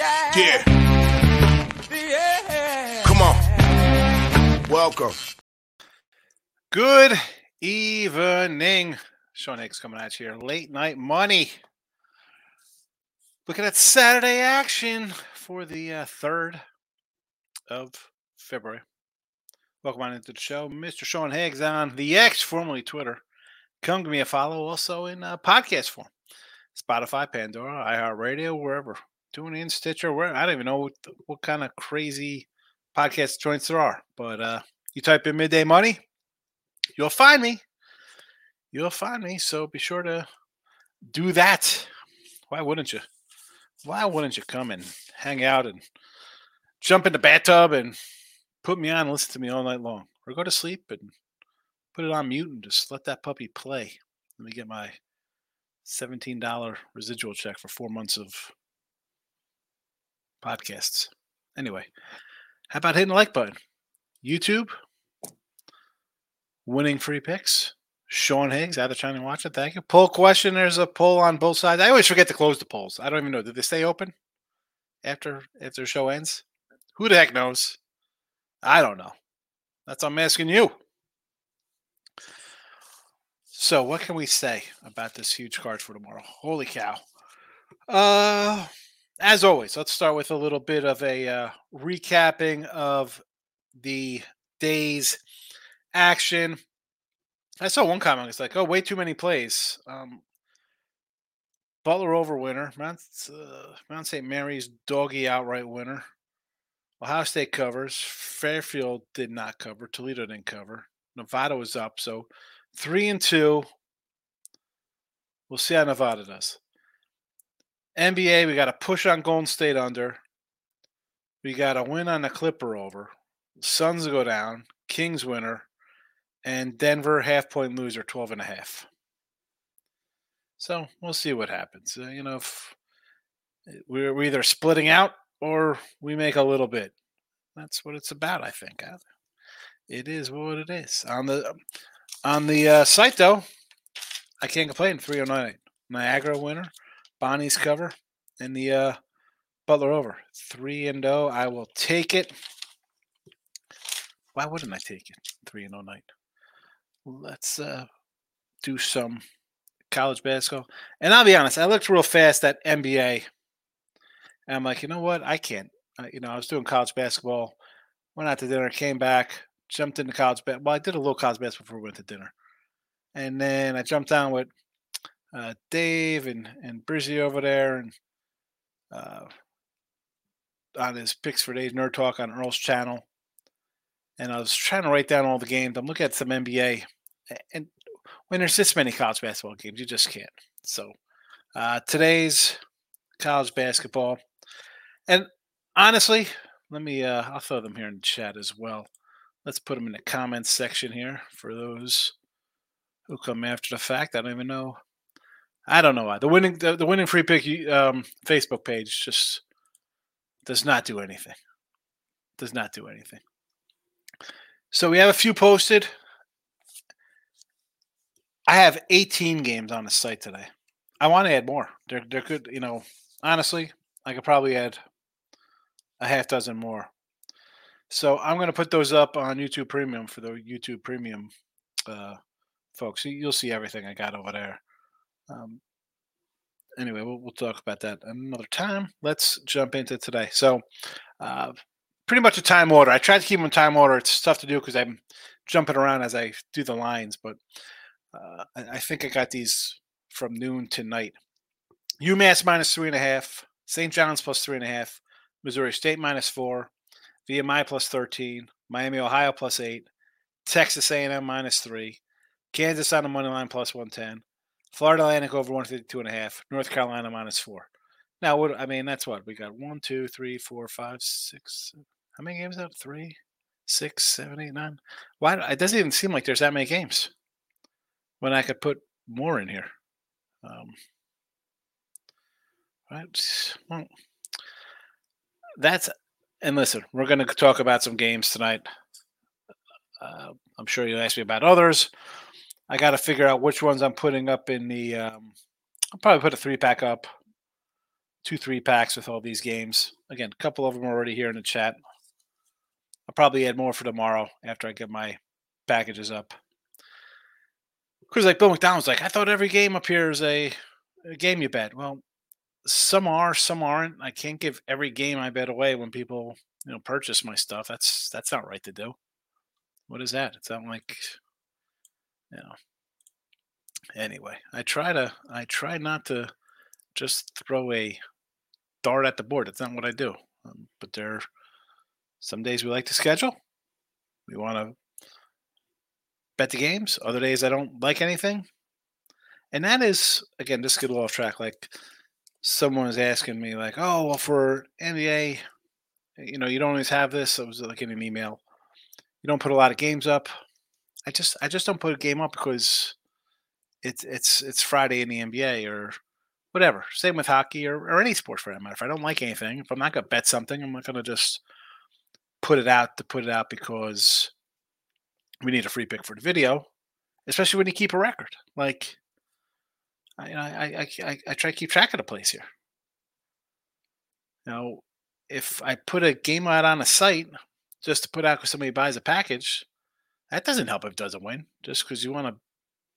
Yeah. Yeah. Come on. Welcome. Good evening. Sean Higgs coming at you here. Late night money. Looking at Saturday action for the uh, 3rd of February. Welcome on into the show. Mr. Sean Higgs on the X, formerly Twitter. Come give me a follow also in uh, podcast form. Spotify, Pandora, iHeartRadio, wherever. Tune in, Stitcher, where I don't even know what, what kind of crazy podcast joints there are. But uh, you type in midday money, you'll find me. You'll find me. So be sure to do that. Why wouldn't you? Why wouldn't you come and hang out and jump in the bathtub and put me on and listen to me all night long? Or go to sleep and put it on mute and just let that puppy play. Let me get my $17 residual check for four months of podcasts. Anyway, how about hitting the like button? YouTube, winning free picks. Sean Higgs, either trying to watch it. Thank you. Poll question. There's a poll on both sides. I always forget to close the polls. I don't even know. Did they stay open after after the show ends? Who the heck knows? I don't know. That's I'm asking you. So what can we say about this huge card for tomorrow? Holy cow. Uh as always, let's start with a little bit of a uh, recapping of the day's action. I saw one comment. It's like, oh, way too many plays. Um, Butler over winner. Mount, uh, Mount St. Mary's doggy outright winner. Ohio State covers. Fairfield did not cover. Toledo didn't cover. Nevada was up. So three and two. We'll see how Nevada does. NBA, we got a push on Golden State under. We got a win on the Clipper over. Suns go down. Kings winner. And Denver half point loser, 12 and a half. So we'll see what happens. Uh, you know, if eh, we're, we're either splitting out or we make a little bit. That's what it's about, I think. It is what it is. On the on the uh, site, though, I can't complain. 3098. Niagara winner. Bonnie's cover and the uh, Butler over. 3 and 0. I will take it. Why wouldn't I take it? 3 and 0 night. Let's uh, do some college basketball. And I'll be honest, I looked real fast at NBA. And I'm like, you know what? I can't. You know, I was doing college basketball, went out to dinner, came back, jumped into college basketball. Well, I did a little college basketball before we went to dinner. And then I jumped on with uh, Dave and and Brizzy over there, and uh, on his picks for days nerd talk on Earl's channel. And I was trying to write down all the games. I'm looking at some NBA, and when there's this many college basketball games, you just can't. So uh, today's college basketball, and honestly, let me uh, I'll throw them here in the chat as well. Let's put them in the comments section here for those who come after the fact. I don't even know I don't know why the winning the, the winning free pick um, Facebook page just does not do anything. Does not do anything. So we have a few posted. I have 18 games on the site today. I want to add more. There, there could, you know, honestly, I could probably add a half dozen more. So I'm going to put those up on YouTube Premium for the YouTube Premium uh, folks. You'll see everything I got over there. Um, anyway, we'll, we'll talk about that another time. Let's jump into today. So, uh, pretty much a time order. I tried to keep them in time order. It's tough to do because I'm jumping around as I do the lines, but uh, I, I, think I got these from noon to night. UMass minus three and a half, St. John's plus three and a half, Missouri State minus four, VMI plus 13, Miami, Ohio plus eight, Texas A&M minus three, Kansas on the money line plus 110. Florida Atlantic over 152 and a half. North Carolina minus four. Now, what I mean, that's what we got one, two, three, four, five, six. How many games up? Three, six, seven, eight, nine. Why? It doesn't even seem like there's that many games when I could put more in here. Um, right. Well, that's and listen, we're going to talk about some games tonight. Uh, I'm sure you'll ask me about others. I got to figure out which ones I'm putting up in the. Um, I'll probably put a three pack up, two three packs with all these games. Again, a couple of them are already here in the chat. I'll probably add more for tomorrow after I get my packages up. Because like Bill McDonald's like, I thought every game up here is a, a game you bet. Well, some are, some aren't. I can't give every game I bet away when people you know purchase my stuff. That's that's not right to do. What is that? It's not like you know. Anyway, I try to I try not to just throw a dart at the board. It's not what I do. Um, but there, some days we like to schedule. We want to bet the games. Other days I don't like anything. And that is again, just get a little off track. Like someone was asking me, like, "Oh, well, for NBA, you know, you don't always have this." I was like in an email. You don't put a lot of games up. I just I just don't put a game up because it's it's it's Friday in the NBA or whatever. Same with hockey or, or any sport for that matter. If I don't like anything, if I'm not gonna bet something, I'm not gonna just put it out to put it out because we need a free pick for the video, especially when you keep a record. Like I I I, I try to keep track of the place here. Now, if I put a game out on a site just to put out because somebody buys a package, that doesn't help if it doesn't win. Just because you want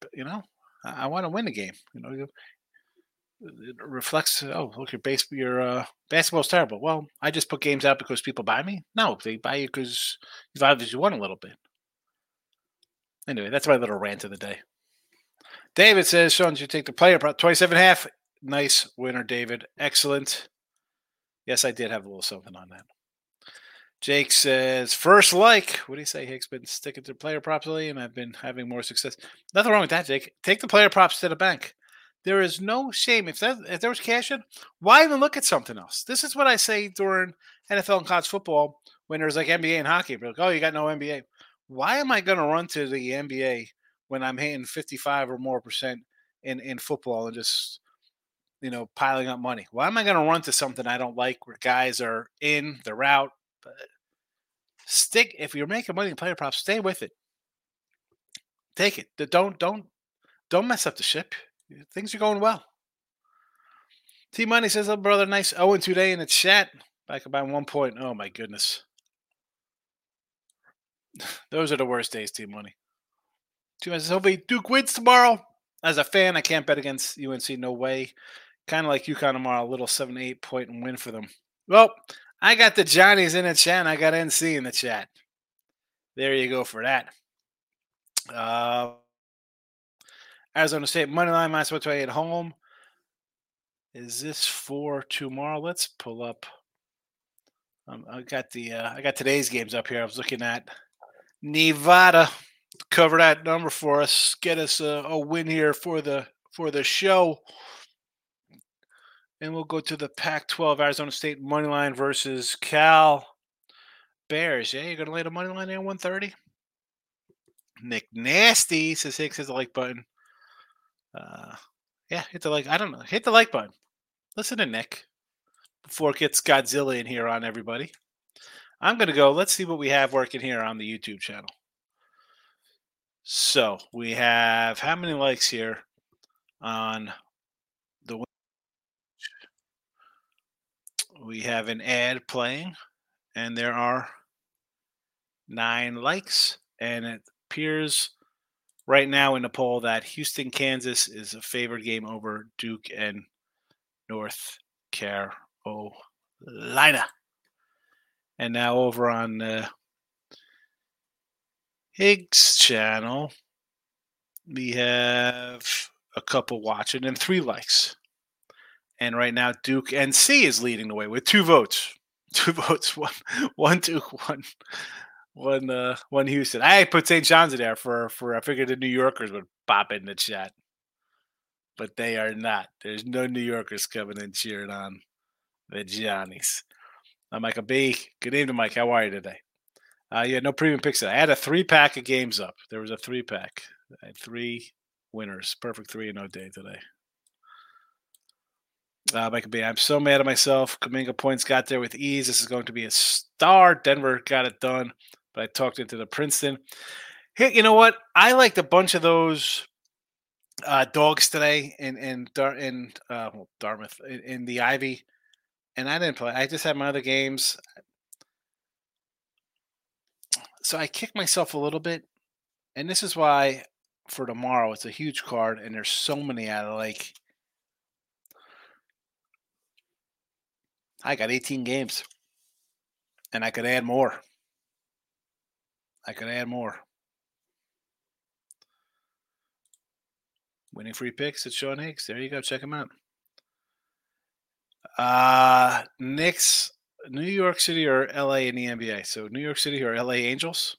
to, you know, I, I want to win the game. You know, it reflects. Oh, look, your base, your uh, basketball's terrible. Well, I just put games out because people buy me. No, they buy you because you've obviously won a little bit. Anyway, that's my little rant of the day. David says, Sean, you take the player prop 27 half. Nice winner, David. Excellent. Yes, I did have a little something on that. Jake says, first like. What do you say? Higgs been sticking to player props lately, and I've been having more success. Nothing wrong with that, Jake. Take the player props to the bank. There is no shame. If, that, if there was cash in, why even look at something else? This is what I say during NFL and college football when there's like NBA and hockey. Like, oh, you got no NBA. Why am I going to run to the NBA when I'm hitting 55 or more percent in, in football and just, you know, piling up money? Why am I going to run to something I don't like where guys are in, they're out? But stick if you're making money in player props, stay with it. Take it. Don't don't don't mess up the ship. Things are going well. T Money says, "Oh brother, nice 0 2 day in the chat. Back about one point. Oh my goodness. Those are the worst days, T Money. T Money says, hopefully Duke wins tomorrow. As a fan, I can't bet against UNC. No way. Kind of like UConn tomorrow, a little 7 8 point point win for them. Well, I got the Johnnies in the chat I got NC in the chat. There you go for that. Uh, Arizona State money line minus one twenty at home. Is this for tomorrow? Let's pull up. Um, I got the uh, I got today's games up here. I was looking at Nevada. Cover that number for us. Get us a, a win here for the for the show. And we'll go to the Pac 12 Arizona State money line versus Cal Bears. Yeah, you're going to lay the money line there 130? Nick Nasty says Higgs hits the like button. Uh, yeah, hit the like. I don't know. Hit the like button. Listen to Nick before it gets Godzilla in here on everybody. I'm going to go. Let's see what we have working here on the YouTube channel. So we have how many likes here on we have an ad playing, and there are nine likes. And it appears right now in the poll that Houston, Kansas is a favored game over Duke and North Carolina. And now over on the Higgs channel, we have a couple watching and three likes. And right now, Duke NC is leading the way with two votes. Two votes, one, one Duke, one, one uh one Houston. I put St. John's in there for for I figured the New Yorkers would pop in the chat. But they are not. There's no New Yorkers coming in cheering on the Johnnies. I'm Michael B. Good evening, Mike. How are you today? Uh, yeah, no premium picks. Today. I had a three pack of games up. There was a three pack. I had three winners. Perfect three and no day today. I'm so mad at myself. Kuminga points got there with ease. This is going to be a star. Denver got it done, but I talked into the Princeton. Hey, you know what? I liked a bunch of those uh, dogs today in in Dar- in uh, well, Dartmouth in, in the Ivy, and I didn't play. I just had my other games, so I kicked myself a little bit, and this is why for tomorrow it's a huge card, and there's so many out of like. I got 18 games, and I could add more. I could add more. Winning free picks at Sean Higgs. There you go. Check him out. Uh Knicks, New York City or LA in the NBA. So New York City or LA Angels.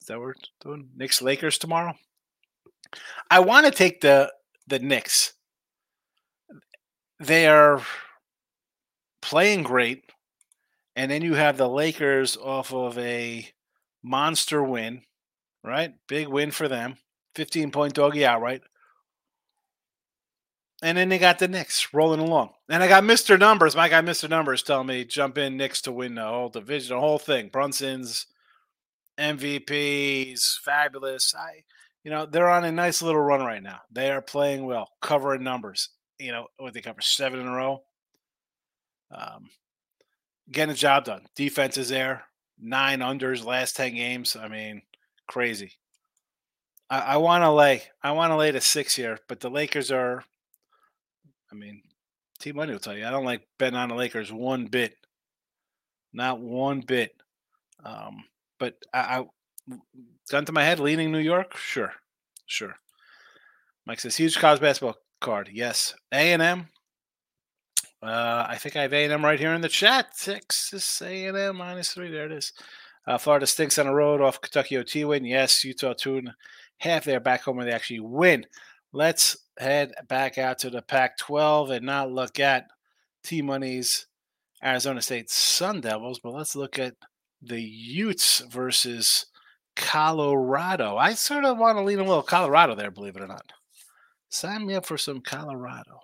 Is that what we're doing? Knicks Lakers tomorrow. I want to take the the Knicks. They are playing great. And then you have the Lakers off of a monster win, right? Big win for them. 15 point doggy outright. And then they got the Knicks rolling along. And I got Mr. Numbers. My guy, Mr. Numbers, telling me jump in Knicks to win the whole division, the whole thing. Brunson's MVPs, fabulous. I, you know, they're on a nice little run right now. They are playing well, covering numbers. You know, what they cover seven in a row. Um, getting the job done. Defense is there. Nine unders last ten games. I mean, crazy. I, I want to lay. I want to lay to six here, but the Lakers are I mean, T Money will tell you I don't like betting on the Lakers one bit, not one bit. Um, but I, I gun to my head, leaning New York, sure, sure. Mike says huge college basketball card. Yes, A and M. Uh, I think I have A and M right here in the chat. Texas A and M minus three. There it is. Uh, Florida stinks on the road off Kentucky OT win. Yes, Utah two and half there back home where they actually win. Let's head back out to the Pac 12 and not look at T Money's Arizona State Sun Devils, but let's look at the Utes versus Colorado. I sort of want to lean a little Colorado there, believe it or not. Sign me up for some Colorado.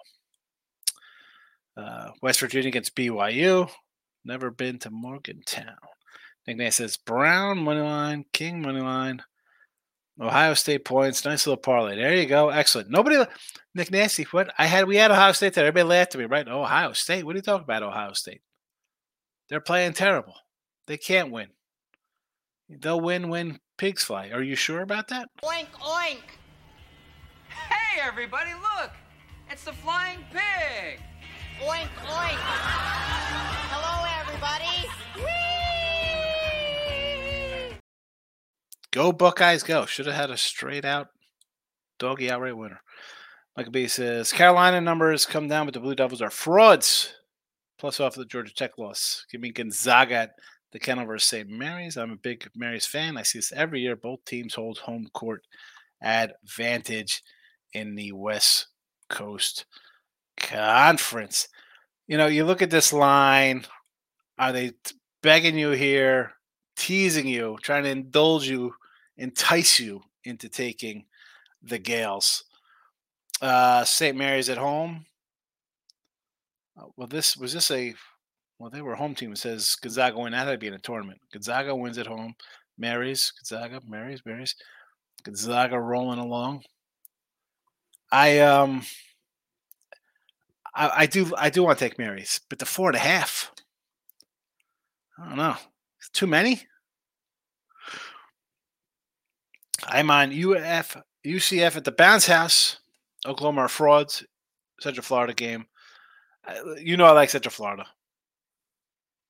Uh, West Virginia against BYU. Never been to Morgantown. Nick says Brown money line, King money line, Ohio State points, nice little parlay. There you go, excellent. Nobody, Nick Nasty, what I had, we had Ohio State there. Everybody laughed at me, right? Ohio State. What are you talking about, Ohio State? They're playing terrible. They can't win. They'll win when pigs fly. Are you sure about that? Oink oink. Hey everybody, look! It's the flying pig. Oink oink. Hello everybody. Go Buckeyes, go! Should have had a straight out doggy outright winner. Michael B says Carolina numbers come down, but the Blue Devils are frauds. Plus off the Georgia Tech loss. Give me Gonzaga at the Kennel versus St. Mary's. I'm a big Mary's fan. I see this every year. Both teams hold home court advantage in the West Coast Conference. You know, you look at this line. Are they begging you here, teasing you, trying to indulge you, entice you into taking the Gaels? Uh, St. Mary's at home. Uh, well, this was this a well, they were a home team. It says Gonzaga win. That had be in a tournament. Gonzaga wins at home. Mary's, Gonzaga, Mary's, Mary's, Gonzaga rolling along. I um, I, I do I do want to take Mary's, but the four and a half. I don't know. Too many. I'm on UF UCF at the bounce house. Oklahoma frauds. Central Florida game. You know I like Central Florida.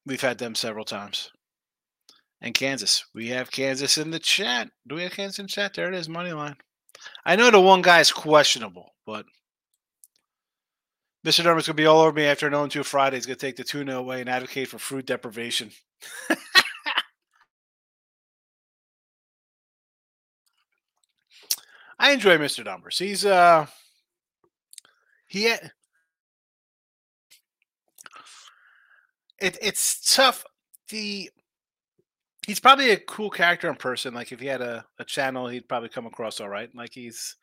We've had them several times. And Kansas. We have Kansas in the chat. Do we have Kansas in chat? There it is, money line. I know the one guy is questionable, but Mr. Norman's going to be all over me after an 0 2 Friday. He's going to take the tuna oh away and advocate for food deprivation. I enjoy Mr. Numbers. He's, uh, he, it, it's tough. The, he's probably a cool character in person. Like if he had a, a channel, he'd probably come across all right. Like he's,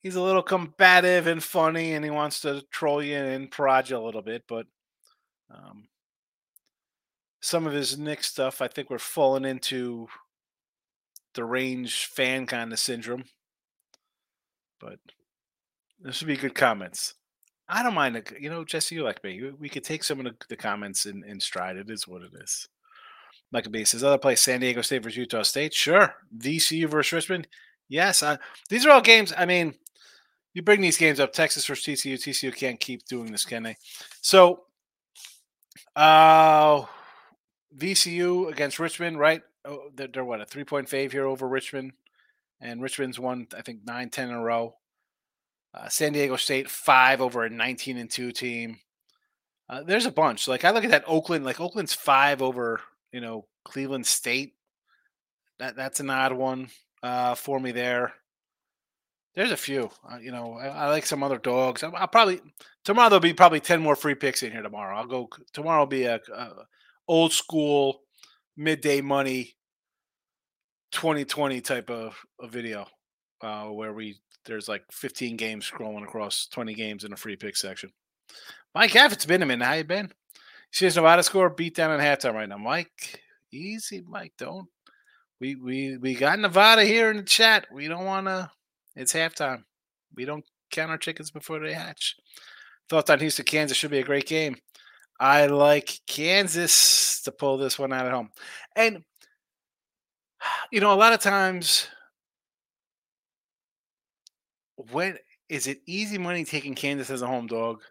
he's a little combative and funny, and he wants to troll you and prod you a little bit. But um, some of his Nick stuff, I think we're falling into the range fan kind of syndrome. But this would be good comments. I don't mind. You know, Jesse, you like me. We could take some of the, comments in, in stride. It is what it is. Michael B says, other place, San Diego State versus Utah State. Sure. VCU versus Richmond. Yes. Uh, these are all games. I mean, you bring these games up. Texas versus TCU. TCU can't keep doing this, can they? So, uh, VCU against Richmond, right? Oh, they're, they're what, a three point fave here over Richmond? And Richmond's won, I think, 9 10 in a row. Uh, San Diego State five over a 19 and two team. Uh, there's a bunch. Like I look at that Oakland, like Oakland's five over, you know, Cleveland State. That that's an odd one uh, for me there. There's a few. Uh, you know, I, I, like some other dogs. I'll, I'll, probably tomorrow there'll be probably ten more free picks in here tomorrow. I'll go tomorrow. Will be a, a old school midday money 2020 type of a video uh, where we there's like 15 games scrolling across 20 games in a free pick section. Mike it's been a minute. How you been? She Nevada score beat down in halftime right now. Mike, easy, Mike. Don't we we we got Nevada here in the chat. We don't want to. It's halftime. We don't count our chickens before they hatch. Thoughts on Houston, Kansas should be a great game. I like Kansas to pull this one out at home, and you know a lot of times when is it easy money taking Kansas as a home dog?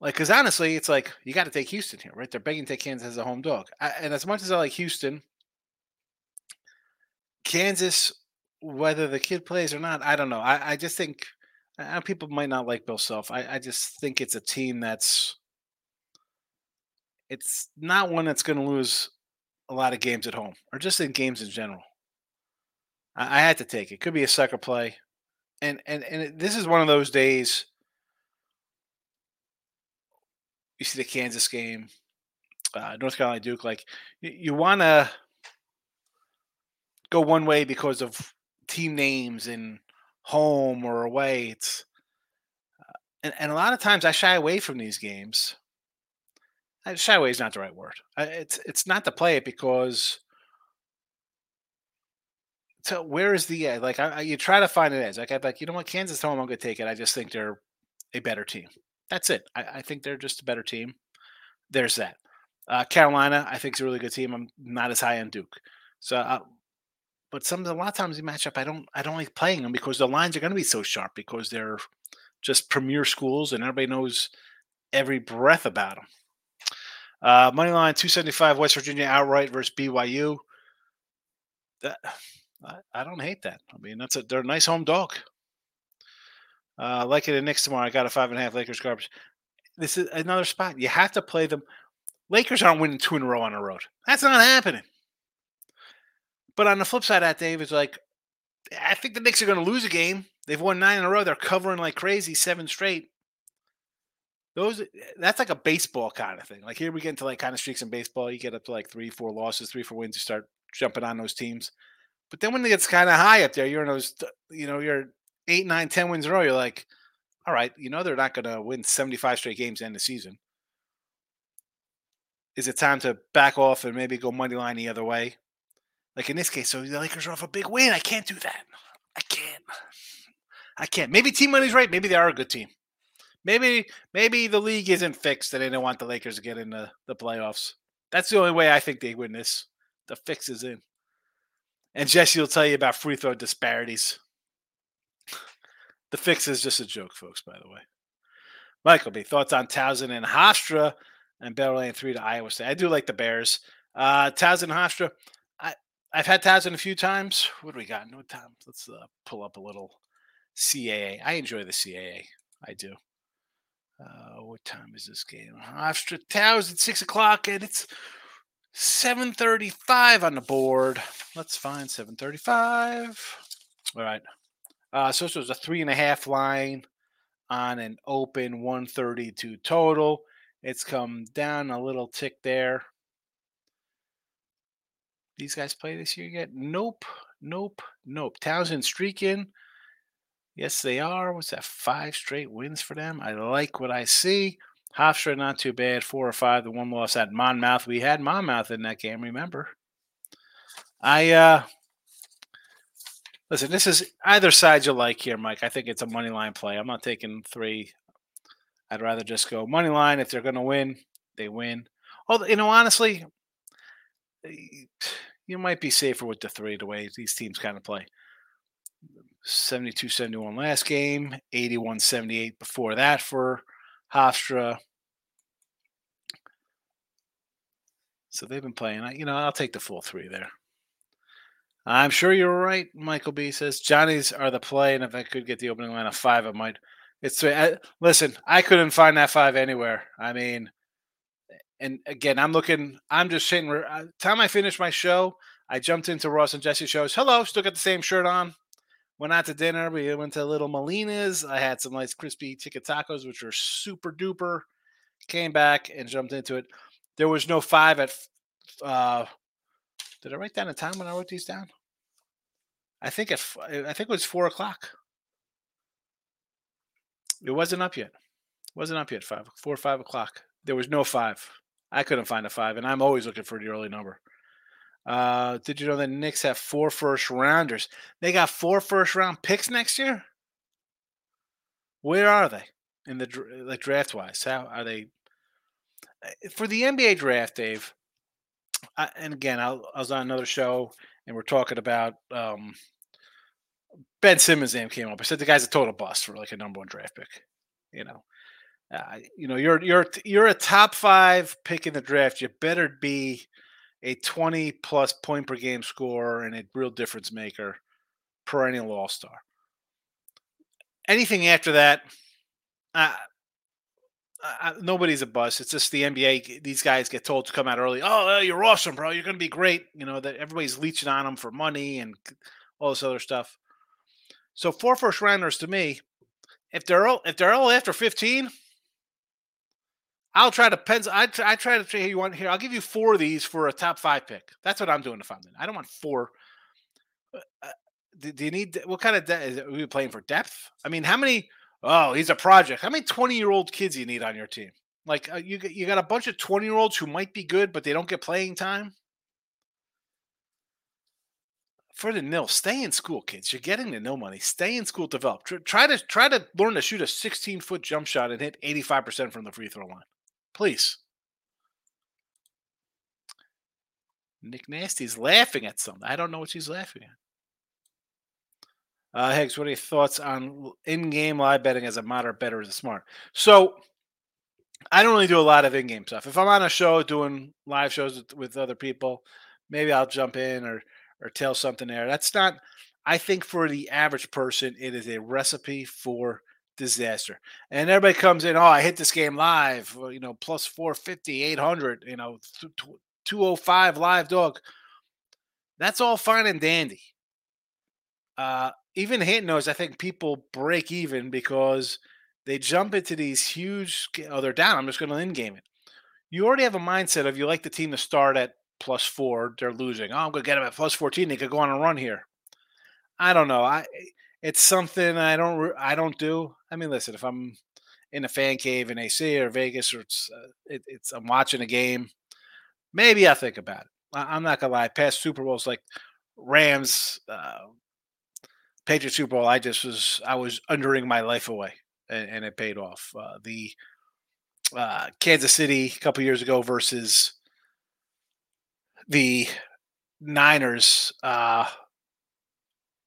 Like, because honestly, it's like you got to take Houston here, right? They're begging to take Kansas as a home dog. I, and as much as I like Houston, Kansas, whether the kid plays or not, I don't know. I, I just think uh, people might not like Bill Self. I, I just think it's a team that's it's not one that's going to lose a lot of games at home or just in games in general. I, I had to take it. Could be a sucker play and and and this is one of those days. You see the Kansas game, uh, North Carolina Duke. Like you, you want to go one way because of team names and home or away. It's uh, and, and a lot of times I shy away from these games. I, shy away is not the right word. I, it's it's not to play it because so where is the edge? Like I, I, you try to find an edge. Like I'm like, you know what, Kansas home, I'm going to take it. I just think they're a better team. That's it. I, I think they're just a better team. There's that. Uh, Carolina, I think is a really good team. I'm not as high on Duke. So, uh, but some a lot of times the matchup, I don't I don't like playing them because the lines are going to be so sharp because they're just premier schools and everybody knows every breath about them. Uh, money line 275 West Virginia outright versus BYU. That I, I don't hate that. I mean, that's a they're a nice home dog. Uh, like it in Knicks tomorrow. I got a five and a half Lakers garbage. This is another spot. You have to play them. Lakers aren't winning two in a row on the road. That's not happening. But on the flip side of that, Dave, is like, I think the Knicks are going to lose a game. They've won nine in a row. They're covering like crazy, seven straight. Those that's like a baseball kind of thing. Like here we get into like kind of streaks in baseball. You get up to like three, four losses, three, four wins. You start jumping on those teams. But then when it gets kind of high up there, you're in those, you know, you're eight, nine, ten wins in a row. You're like, all right, you know, they're not going to win 75 straight games end the season. Is it time to back off and maybe go money line the other way? Like in this case, so the Lakers are off a big win. I can't do that. I can't. I can't. Maybe team money's right. Maybe they are a good team. Maybe maybe the league isn't fixed and they don't want the Lakers to get into the playoffs. That's the only way I think they win this. The fix is in. And Jesse will tell you about free throw disparities. The fix is just a joke, folks, by the way. Michael B. Thoughts on Towson and Hofstra and Bear Lane 3 to Iowa State. I do like the Bears. Uh, Towson Hofstra. I've had Towson a few times. What do we got? No time. Let's uh, pull up a little CAA. I enjoy the CAA. I do. Uh, what time is this game? Hofstra Towson, 6 o'clock, and it's 735 on the board. Let's find 735. All right. Uh, so this was a three and a half line on an open 132 total. It's come down a little tick there. These guys play this year yet? Nope, nope, nope. Towson streaking. Yes, they are. What's that? Five straight wins for them. I like what I see. Hofstra, not too bad. Four or five. The one loss at Monmouth. We had Monmouth in that game, remember? I uh listen, this is either side you like here, Mike. I think it's a money line play. I'm not taking three. I'd rather just go money line. If they're gonna win, they win. Oh, you know, honestly, you might be safer with the three the way these teams kind of play. 72 71 last game, 81 78 before that for Hofstra. So they've been playing. You know, I'll take the full three there. I'm sure you're right, Michael B says. Johnny's are the play, and if I could get the opening line of five, I might. It's I, listen. I couldn't find that five anywhere. I mean, and again, I'm looking. I'm just sitting. Uh, time I finished my show, I jumped into Ross and Jesse shows. Hello, still got the same shirt on. Went out to dinner. We went to Little Molina's. I had some nice crispy chicken tacos, which were super duper. Came back and jumped into it. There was no five at. Uh, did I write down a time when I wrote these down? I think at I think it was four o'clock. It wasn't up yet. It wasn't up yet. Five, four, five o'clock. There was no five. I couldn't find a five, and I'm always looking for the early number. Uh, did you know the Knicks have four first rounders? They got four first round picks next year. Where are they in the like draft wise? How are they eh, for the NBA draft, Dave? I, and again, I, I, was on another show and we're talking about um, Ben Simmons' name came up. I said the guy's a total bust for like a number one draft pick. You know, uh, you know, you're you're you're a top five pick in the draft. You better be a 20 plus point per game scorer and a real difference maker, perennial all star. Anything after that, uh, uh, nobody's a bust. It's just the NBA. These guys get told to come out early. Oh, you're awesome, bro. You're going to be great. You know that everybody's leeching on them for money and all this other stuff. So four first rounders to me, if they're all, if they're all after 15, I'll try to pencil. I, try, I try to say you want here. I'll give you four of these for a top five pick. That's what I'm doing if I'm in. I don't want four. Uh, do, do, you need what kind of depth? Are we playing for depth? I mean, how many? Oh, he's a project. How many 20 year old kids you need on your team? Like uh, you, you got a bunch of 20 year olds who might be good, but they don't get playing time. For the nil, stay in school, kids. You're getting the nil money. Stay in school, develop. Try to try to learn to shoot a 16 foot jump shot and hit 85% from the free throw line. Please. Nick Nasty's laughing at something. I don't know what she's laughing at. Uh, Higgs, what are your thoughts on in-game live betting as a moderate better as a smart? So, I don't really do a lot of in-game stuff. If I'm on a show doing live shows with, with other people, maybe I'll jump in or or tell something there. That's not. I think for the average person, it is a recipe for disaster. And everybody comes in, oh, I hit this game live, you know, plus 450, 800, you know, 205 live dog. That's all fine and dandy. Uh, even hitting those, I think people break even because they jump into these huge, oh, they're down. I'm just going to in game it. You already have a mindset of you like the team to start at plus four, they're losing. Oh, I'm going to get them at plus 14. They could go on a run here. I don't know. I it's something I don't I don't do. I mean, listen, if I'm in a fan cave in AC or Vegas or it's uh, it, it's I'm watching a game, maybe I think about it. I, am not gonna lie. Past Super Bowls like Rams, uh, Patriots Super Bowl, I just was I was undering my life away, and, and it paid off. Uh, the uh, Kansas City a couple years ago versus the Niners. Uh,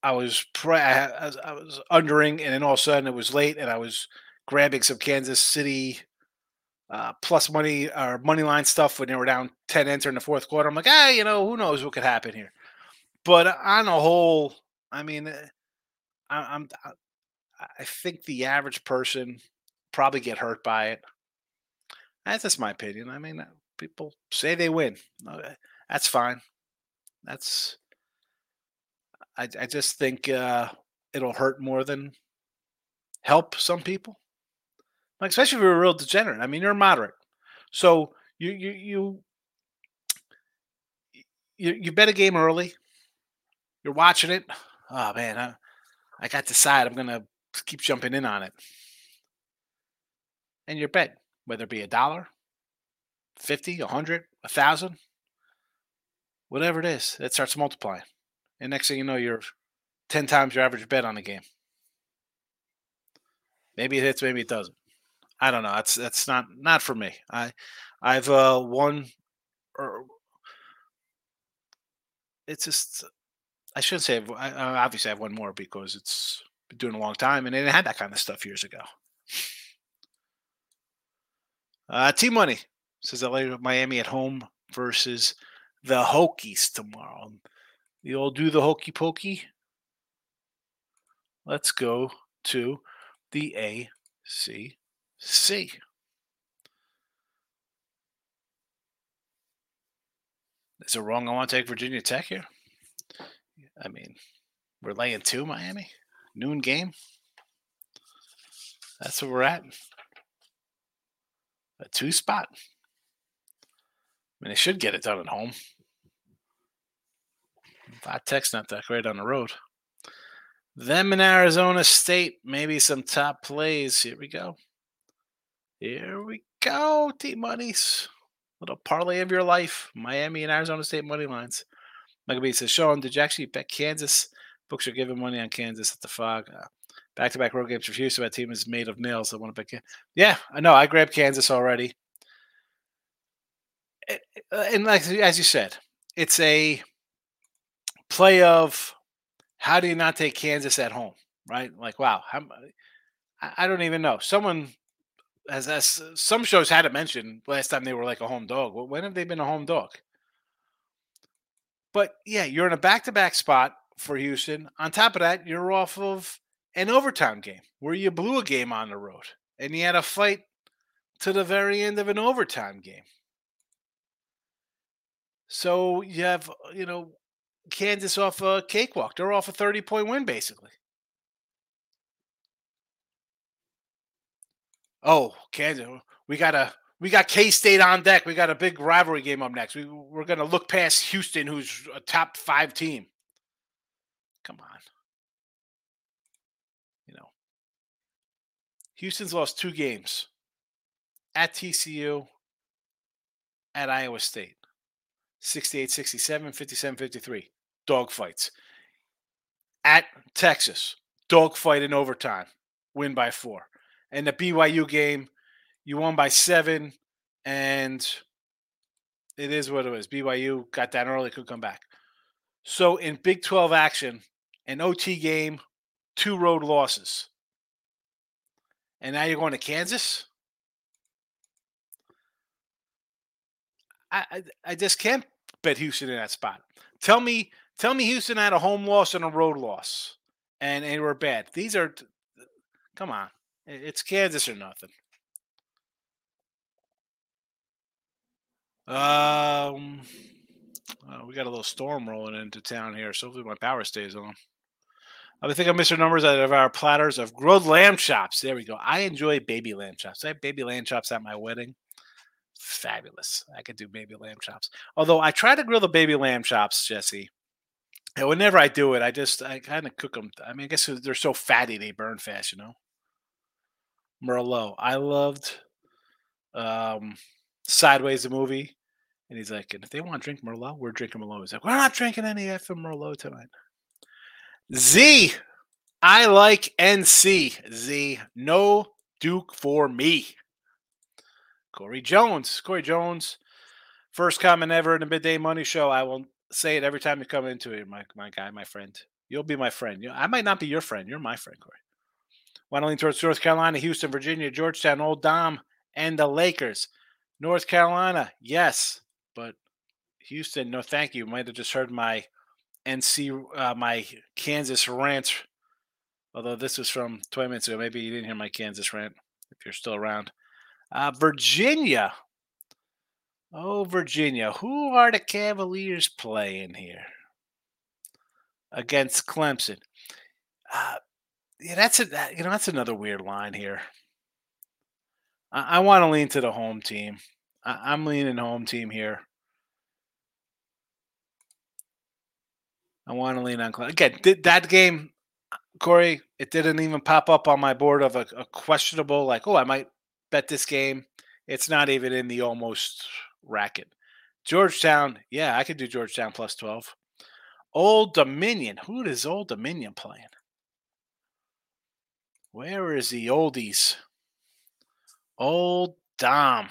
I was pre- I, was, I was undering, and then all of a sudden it was late, and I was grabbing some Kansas City uh, plus money or money line stuff when they were down ten enter in the fourth quarter. I'm like, ah, you know, who knows what could happen here. But on a whole, I mean, eh, I, I'm I think the average person probably get hurt by it. That's just my opinion. I mean, people say they win. That's fine. That's I, I just think uh, it'll hurt more than help some people. Like especially if you're a real degenerate. I mean, you're moderate, so you you you you, you bet a game early. You're watching it. Oh man, I, I got the side. I'm gonna keep jumping in on it. And your bet, whether it be a dollar, fifty, a hundred, a thousand, whatever it is, it starts multiplying. And next thing you know, you're ten times your average bet on the game. Maybe it hits, maybe it doesn't. I don't know. That's that's not not for me. I I've uh, won or it's just I shouldn't say I've, obviously I've won more because it's been doing a long time and it had that kind of stuff years ago. Uh, T Money says LA Miami at home versus the Hokies tomorrow. You'll do the hokey pokey. Let's go to the ACC. Is it wrong? I want to take Virginia Tech here. I mean, we're laying two Miami noon game. That's where we're at. A two spot. I mean, they should get it done at home. Five Tech's not that great on the road. Them in Arizona State, maybe some top plays. Here we go. Here we go, Team Monies. Little parlay of your life. Miami and Arizona State money lines. Michael B says, Sean, did you actually bet Kansas? Books are giving money on Kansas at the Phog. Back to back road games for Houston. That team is made of nails. I want to bet. Yeah, I know. I grabbed Kansas already. Eh, eh, and like as you said, it's a play of how do you not take Kansas at home, right? Like, wow, how, I don't even know. Someone as, as some shows had it mentioned last time they were like a home dog. When have they been a home dog? But yeah, you're in a back to back spot for Houston. On top of that, you're off of an overtime game where you blew a game on the road and you had a fight to the very end of an overtime game. So you have, uh, you know, Kansas off a cakewalk. They're off a 30 point win, basically. Oh, Kansas, we got a we got K State on deck. We got a big rivalry game up next. We, we're to look past Houston, who's a top five team. Come on. You know, Houston's lost two games at TCU, at Iowa State 68 67, 57 53. Dogfights. At Texas, dogfight in overtime, win by four. And the BYU game, you won by seven, and it is what it is. BYU got down early, could come back. So in Big 12 action, an OT game, two road losses. And now you're going to Kansas? I, I, I just can't bet Houston in that spot. Tell me, tell me Houston had a home loss and a road loss, and, they were bad. These are, come on, it's Kansas or nothing. Um, uh, we got a little storm rolling into town here, so hopefully my power stays on. I think I'm missing numbers out of our platters of grilled lamb chops. There we go. I enjoy baby lamb chops. I have baby lamb chops at my wedding. Fabulous. I could do baby lamb chops. Although I try to grill the baby lamb chops, Jesse. And whenever I do it, I just I kind of cook them. I mean, I guess they're so fatty they burn fast, you know. Merlot. I loved um Sideways the movie. And he's like, and if they want to drink Merlot, we're drinking Merlot. He's like, we're not drinking any effing Merlot tonight. Z, I like NC. Z, no Duke for me. Corey Jones. Corey Jones, first comment ever in the midday money show. I will say it every time you come into it, my, my guy, my friend. You'll be my friend. You, I might not be your friend. You're my friend, Corey. Want to lean towards North Carolina, Houston, Virginia, Georgetown, Old Dom, and the Lakers. North Carolina, yes but Houston, no, thank you. Might have just heard my NC, uh, my Kansas rant. Although this was from 20 minutes ago, maybe you didn't hear my Kansas rant if you're still around. Uh, Virginia. Oh, Virginia. Who are the Cavaliers playing here? Against Clemson. Uh, yeah, that's a that, you know that's another weird line here. I, I want to lean to the home team. I, I'm leaning home team here. I want to lean on Cle- again. Did that game, Corey? It didn't even pop up on my board of a, a questionable. Like, oh, I might bet this game. It's not even in the almost racket. Georgetown, yeah, I could do Georgetown plus twelve. Old Dominion, who is Old Dominion playing? Where is the oldies? Old Dom.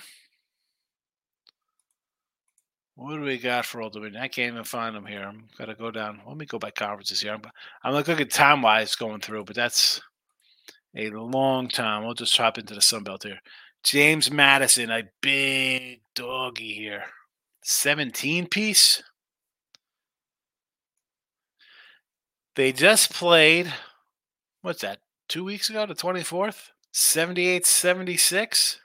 What do we got for Old Dominion? I can't even find them here. I'm gonna go down. Let me go by conferences here. I'm, I'm looking at time wise going through, but that's a long time. We'll just hop into the Sun Belt here. James Madison, a big doggy here. 17 piece. They just played, what's that, two weeks ago, the 24th? 78 76.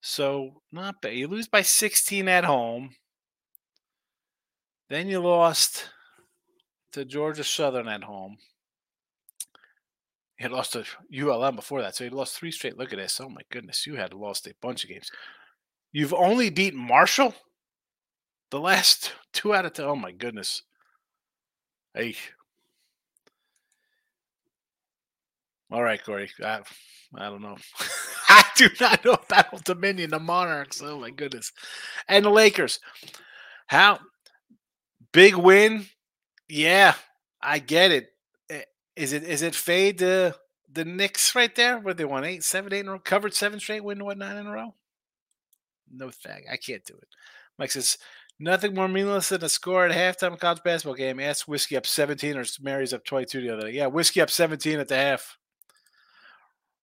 So not bad. You lose by 16 at home. Then you lost to Georgia Southern at home. You had lost to ULM before that. So he lost three straight. Look at this. Oh my goodness. You had lost a bunch of games. You've only beaten Marshall the last two out of ten. Oh my goodness. Hey. All right, Corey. I, I don't know. I do not know about Dominion, the Monarchs. Oh my goodness. And the Lakers. How big win? Yeah, I get it. Is it is it fade the the Knicks right there? Where they won eight, seven, eight in a row, covered seven straight, win what nine in a row? No thing. I can't do it. Mike says nothing more meaningless than a score at halftime college basketball game. Ask Whiskey up 17 or Mary's up 22 the other day. Yeah, Whiskey up 17 at the half.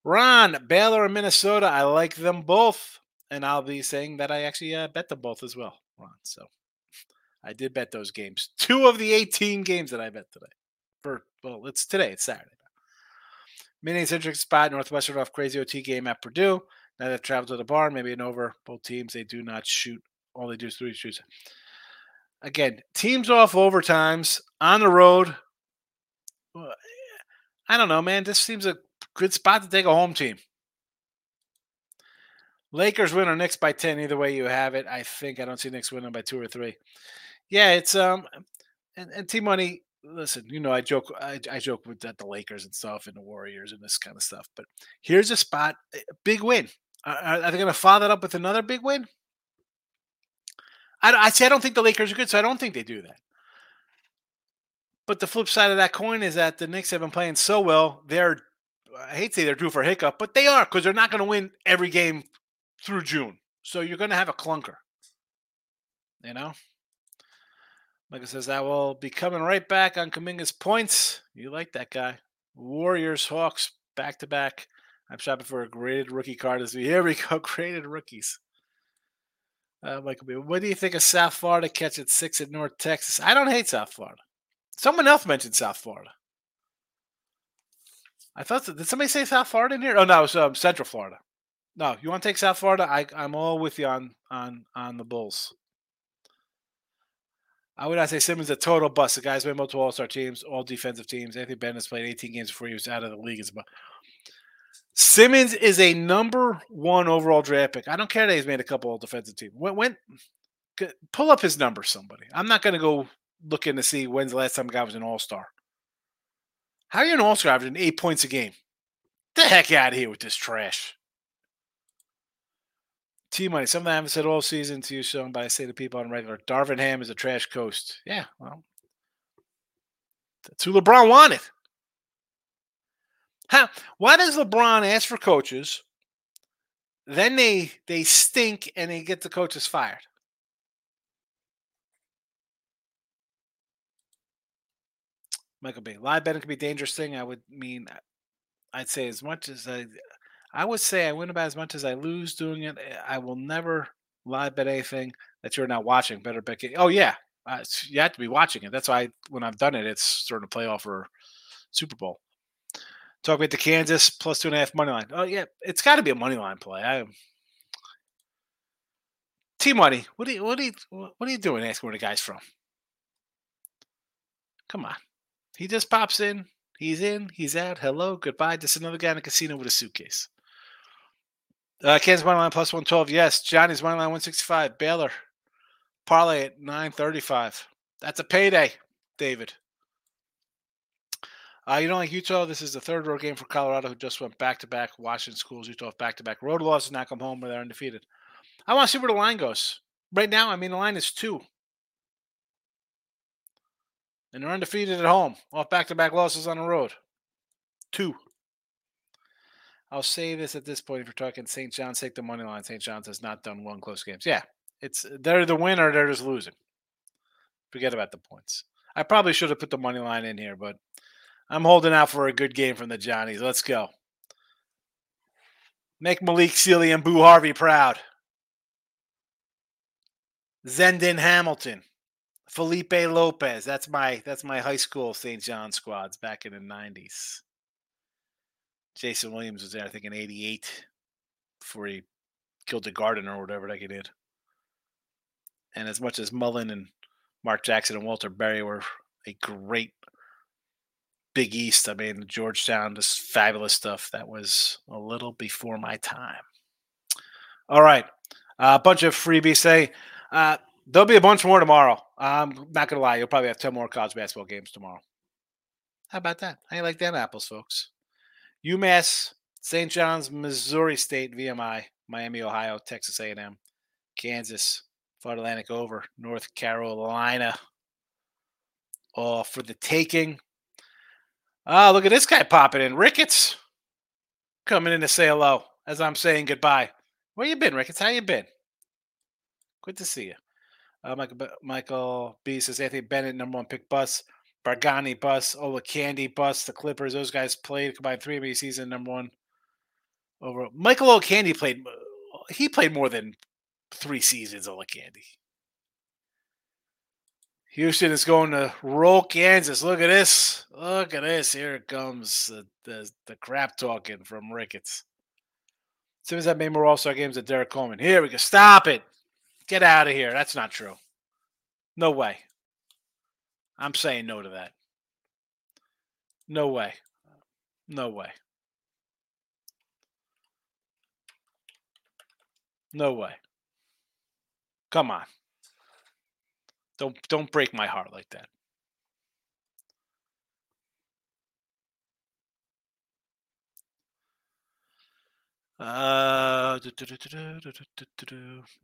Ron, Baylor and Minnesota. I like them both. And I'll be saying that I actually uh, bet them both as well, Ron. So I did bet those games. Two of the 18 games that I bet today. For well, it's today, it's Saturday. Mini centric spot, Northwestern off crazy OT game at Purdue. Now they've traveled to the barn, maybe an over. Both teams, they do not shoot. All they do is three shoots. Again, teams off overtimes on the road. I don't know, man. This seems a good spot to take a home team. Lakers win or Knicks by 10. Either way you have it. I think I don't see Knicks winning by two or three. Yeah, it's um and, and T Money, listen, you know, I joke I, I joke with that the Lakers and stuff and the Warriors and this kind of stuff. But here's a spot, a big win. Are, are they gonna follow that up with another big win? I, I say I don't think the Lakers are good, so I don't think they do that. But the flip side of that coin is that the Knicks have been playing so well. They're, I hate to say they're due for a hiccup, but they are because they're not going to win every game through June. So you're going to have a clunker. You know? Like it says, I will be coming right back on Kuminga's points. You like that guy. Warriors, Hawks, back to back. I'm shopping for a graded rookie card this week. Here we go, graded rookies. Uh, Michael B. What do you think of South Florida catching six at North Texas? I don't hate South Florida. Someone else mentioned South Florida. I thought did somebody say South Florida in here? Oh no, it was um, Central Florida. No, you want to take South Florida? I, I'm all with you on on on the Bulls. I would not say Simmons is a total bust. The guy's made multiple All Star teams, all defensive teams. Anthony Bennett has played 18 games before he was out of the league. As. Simmons is a number one overall draft pick. I don't care that he's made a couple of defensive teams. When, when pull up his number, somebody. I'm not going to go looking to see when's the last time a guy was an All Star. How are you an All Star averaging eight points a game? The heck out of here with this trash. T money. Something I haven't said all season to you, Sean, but I say to people on regular. Darvin Ham is a trash coast. Yeah, well, that's who LeBron wanted. How? Why does LeBron ask for coaches? Then they they stink and they get the coaches fired. Michael B. Live betting could be a dangerous thing. I would mean, I'd say as much as I, I would say I win about as much as I lose doing it. eh, I will never live bet anything that you're not watching. Better bet. Oh yeah, uh, you have to be watching it. That's why when I've done it, it's starting to play off for Super Bowl. Talk about the Kansas plus two and a half money line. Oh yeah, it's got to be a money line play. I T money. What are you what are you what are you doing? Asking where the guy's from? Come on, he just pops in. He's in, he's out. Hello, goodbye. Just another guy in a casino with a suitcase. Uh, Kansas money line plus 112. Yes. Johnny's money line 165. Baylor. Parlay at 935. That's a payday, David. Uh, you don't like Utah? This is the third road game for Colorado, who just went back to back. Washington schools, Utah back to back road losses, now come home where they're undefeated. I want to see where the line goes. Right now, I mean, the line is two. And they're undefeated at home, off back to back losses on the road. Two. I'll say this at this point if you're talking St. John's, take the money line. St. John's has not done one close games. Yeah, it's they're the winner, they're just losing. Forget about the points. I probably should have put the money line in here, but I'm holding out for a good game from the Johnnies. Let's go. Make Malik Sealy and Boo Harvey proud. Zendon Hamilton, Felipe Lopez. That's my that's my high school St. John squads back in the '90s. Jayson Williams was there, I think, in '88 before he killed the garden or whatever that he did. And as much as Mullin and Mark Jackson and Walter Berry were a great Big East, I mean, Georgetown, just fabulous stuff. That was a little before my time. All right. A uh, bunch of freebies say uh, there'll be a bunch more tomorrow. I'm not going to lie. You'll probably have 10 more college basketball games tomorrow. How about that? How you like them apples, folks? UMass, St. John's, Missouri State, VMI, Miami, Ohio, Texas A&M, Kansas, Florida Atlantic over, North Carolina. All for the taking. Ah, look at this guy popping in. Ricketts coming in to say hello as I'm saying goodbye. Where you been, Ricketts? How you been? Good to see you. Uh, Michael, Michael B says Anthony Bennett, number one pick bus. Bargnani bus. Olowokandi bus. The Clippers. Those guys played combined three NBA season. Number one. Over Michael Olowokandi played. He played more than three seasons. Olowokandi. Houston is going to roll Kansas. Look at this. Look at this. Here comes. The, the, the crap talking from Ricketts. Simmons have made more All Star games than Derrick Coleman. Here we go. Stop it. Get out of here. That's not true. No way. I'm saying no to that. No way. No way. No way. Come on. Don't don't break my heart like that. Uh,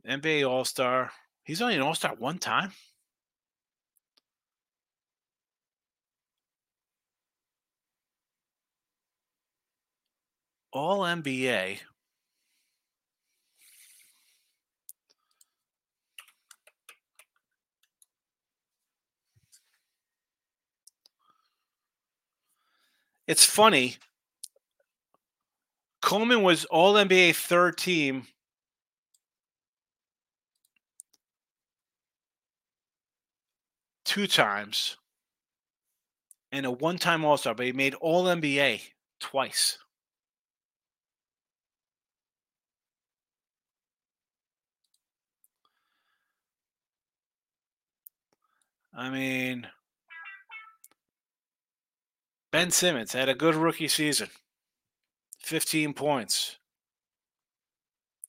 NBA All Star. He's only an All Star one time. All NBA. It's funny. Coleman was All NBA third team. Two times and a one time All Star, but he made All NBA twice. I mean, Ben Simmons had a good rookie season 15 points,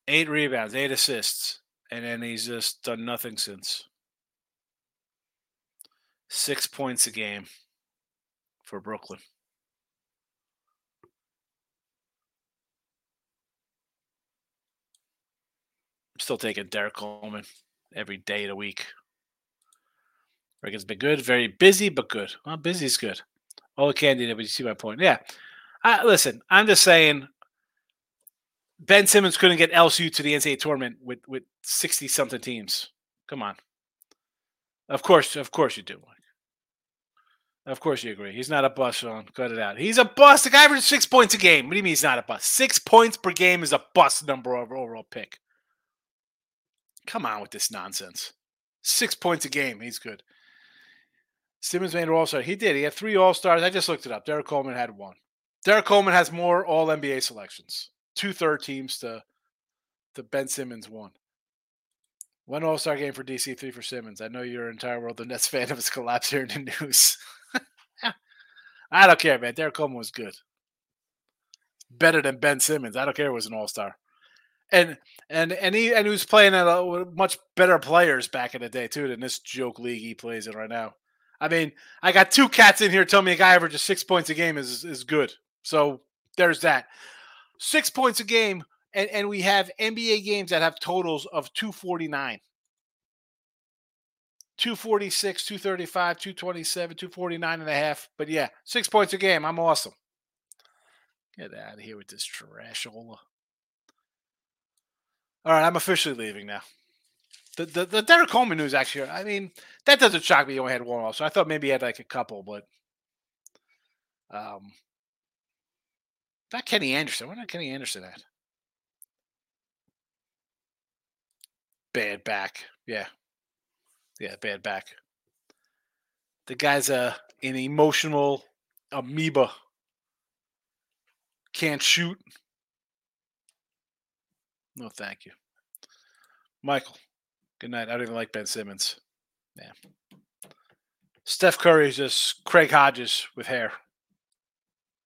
eight rebounds, eight assists, and then he's just done nothing since. Six points a game for Brooklyn. I'm still taking Derrick Coleman every day of the week. Rick's been good, very busy, but good. Well, busy's good. Oh, candy, but you see my point. Yeah. Uh, listen, I'm just saying Ben Simmons couldn't get LSU to the NCAA tournament with with 60 something teams. Come on. Of course, of course you do. Of course you agree. He's not a bust, Sean. Cut it out. He's a bust. The guy averages six points a game. What do you mean he's not a bust? Six points per game is a bust number over overall pick. Come on with this nonsense. Six points a game. He's good. Simmons made an All Star. He did. He had three All Stars. I just looked it up. Derrick Coleman had one. Derrick Coleman has more All NBA selections. Two third teams to to Ben Simmons one. One All Star game for DC, three for Simmons. I know your entire world the Nets fan of his collapse here in the news. I don't care, man. Derrick Coleman was good. Better than Ben Simmons. I don't care. It was an all star, and and and he and he was playing at a, much better players back in the day too than this joke league he plays in right now. I mean, I got two cats in here telling me a guy averages six points a game is is good. So there's that. Six points a game, and, and we have NBA games that have totals of 249. 246, 235, 227, 249 and a half. But yeah, six points a game. I'm awesome. Get out of here with this trashola. All right, I'm officially leaving now. The the, the Derrick Coleman news actually, I mean, that doesn't shock me. He only had one also. I thought maybe he had like a couple, but um not Kenny Anderson. What did Kenny Anderson at? Bad back. Yeah. Yeah, bad back. The guy's a an emotional amoeba. Can't shoot. No, thank you. Michael. Good night. I don't even like Ben Simmons. Yeah. Steph Curry is just Craig Hodges with hair.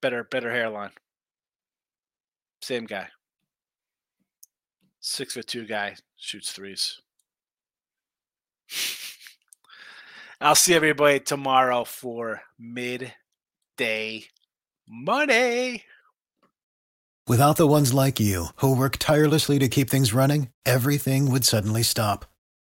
Better, better hairline. Same guy. Six foot two guy shoots threes. I'll see everybody tomorrow for midday money. Without the ones like you, who work tirelessly to keep things running, everything would suddenly stop.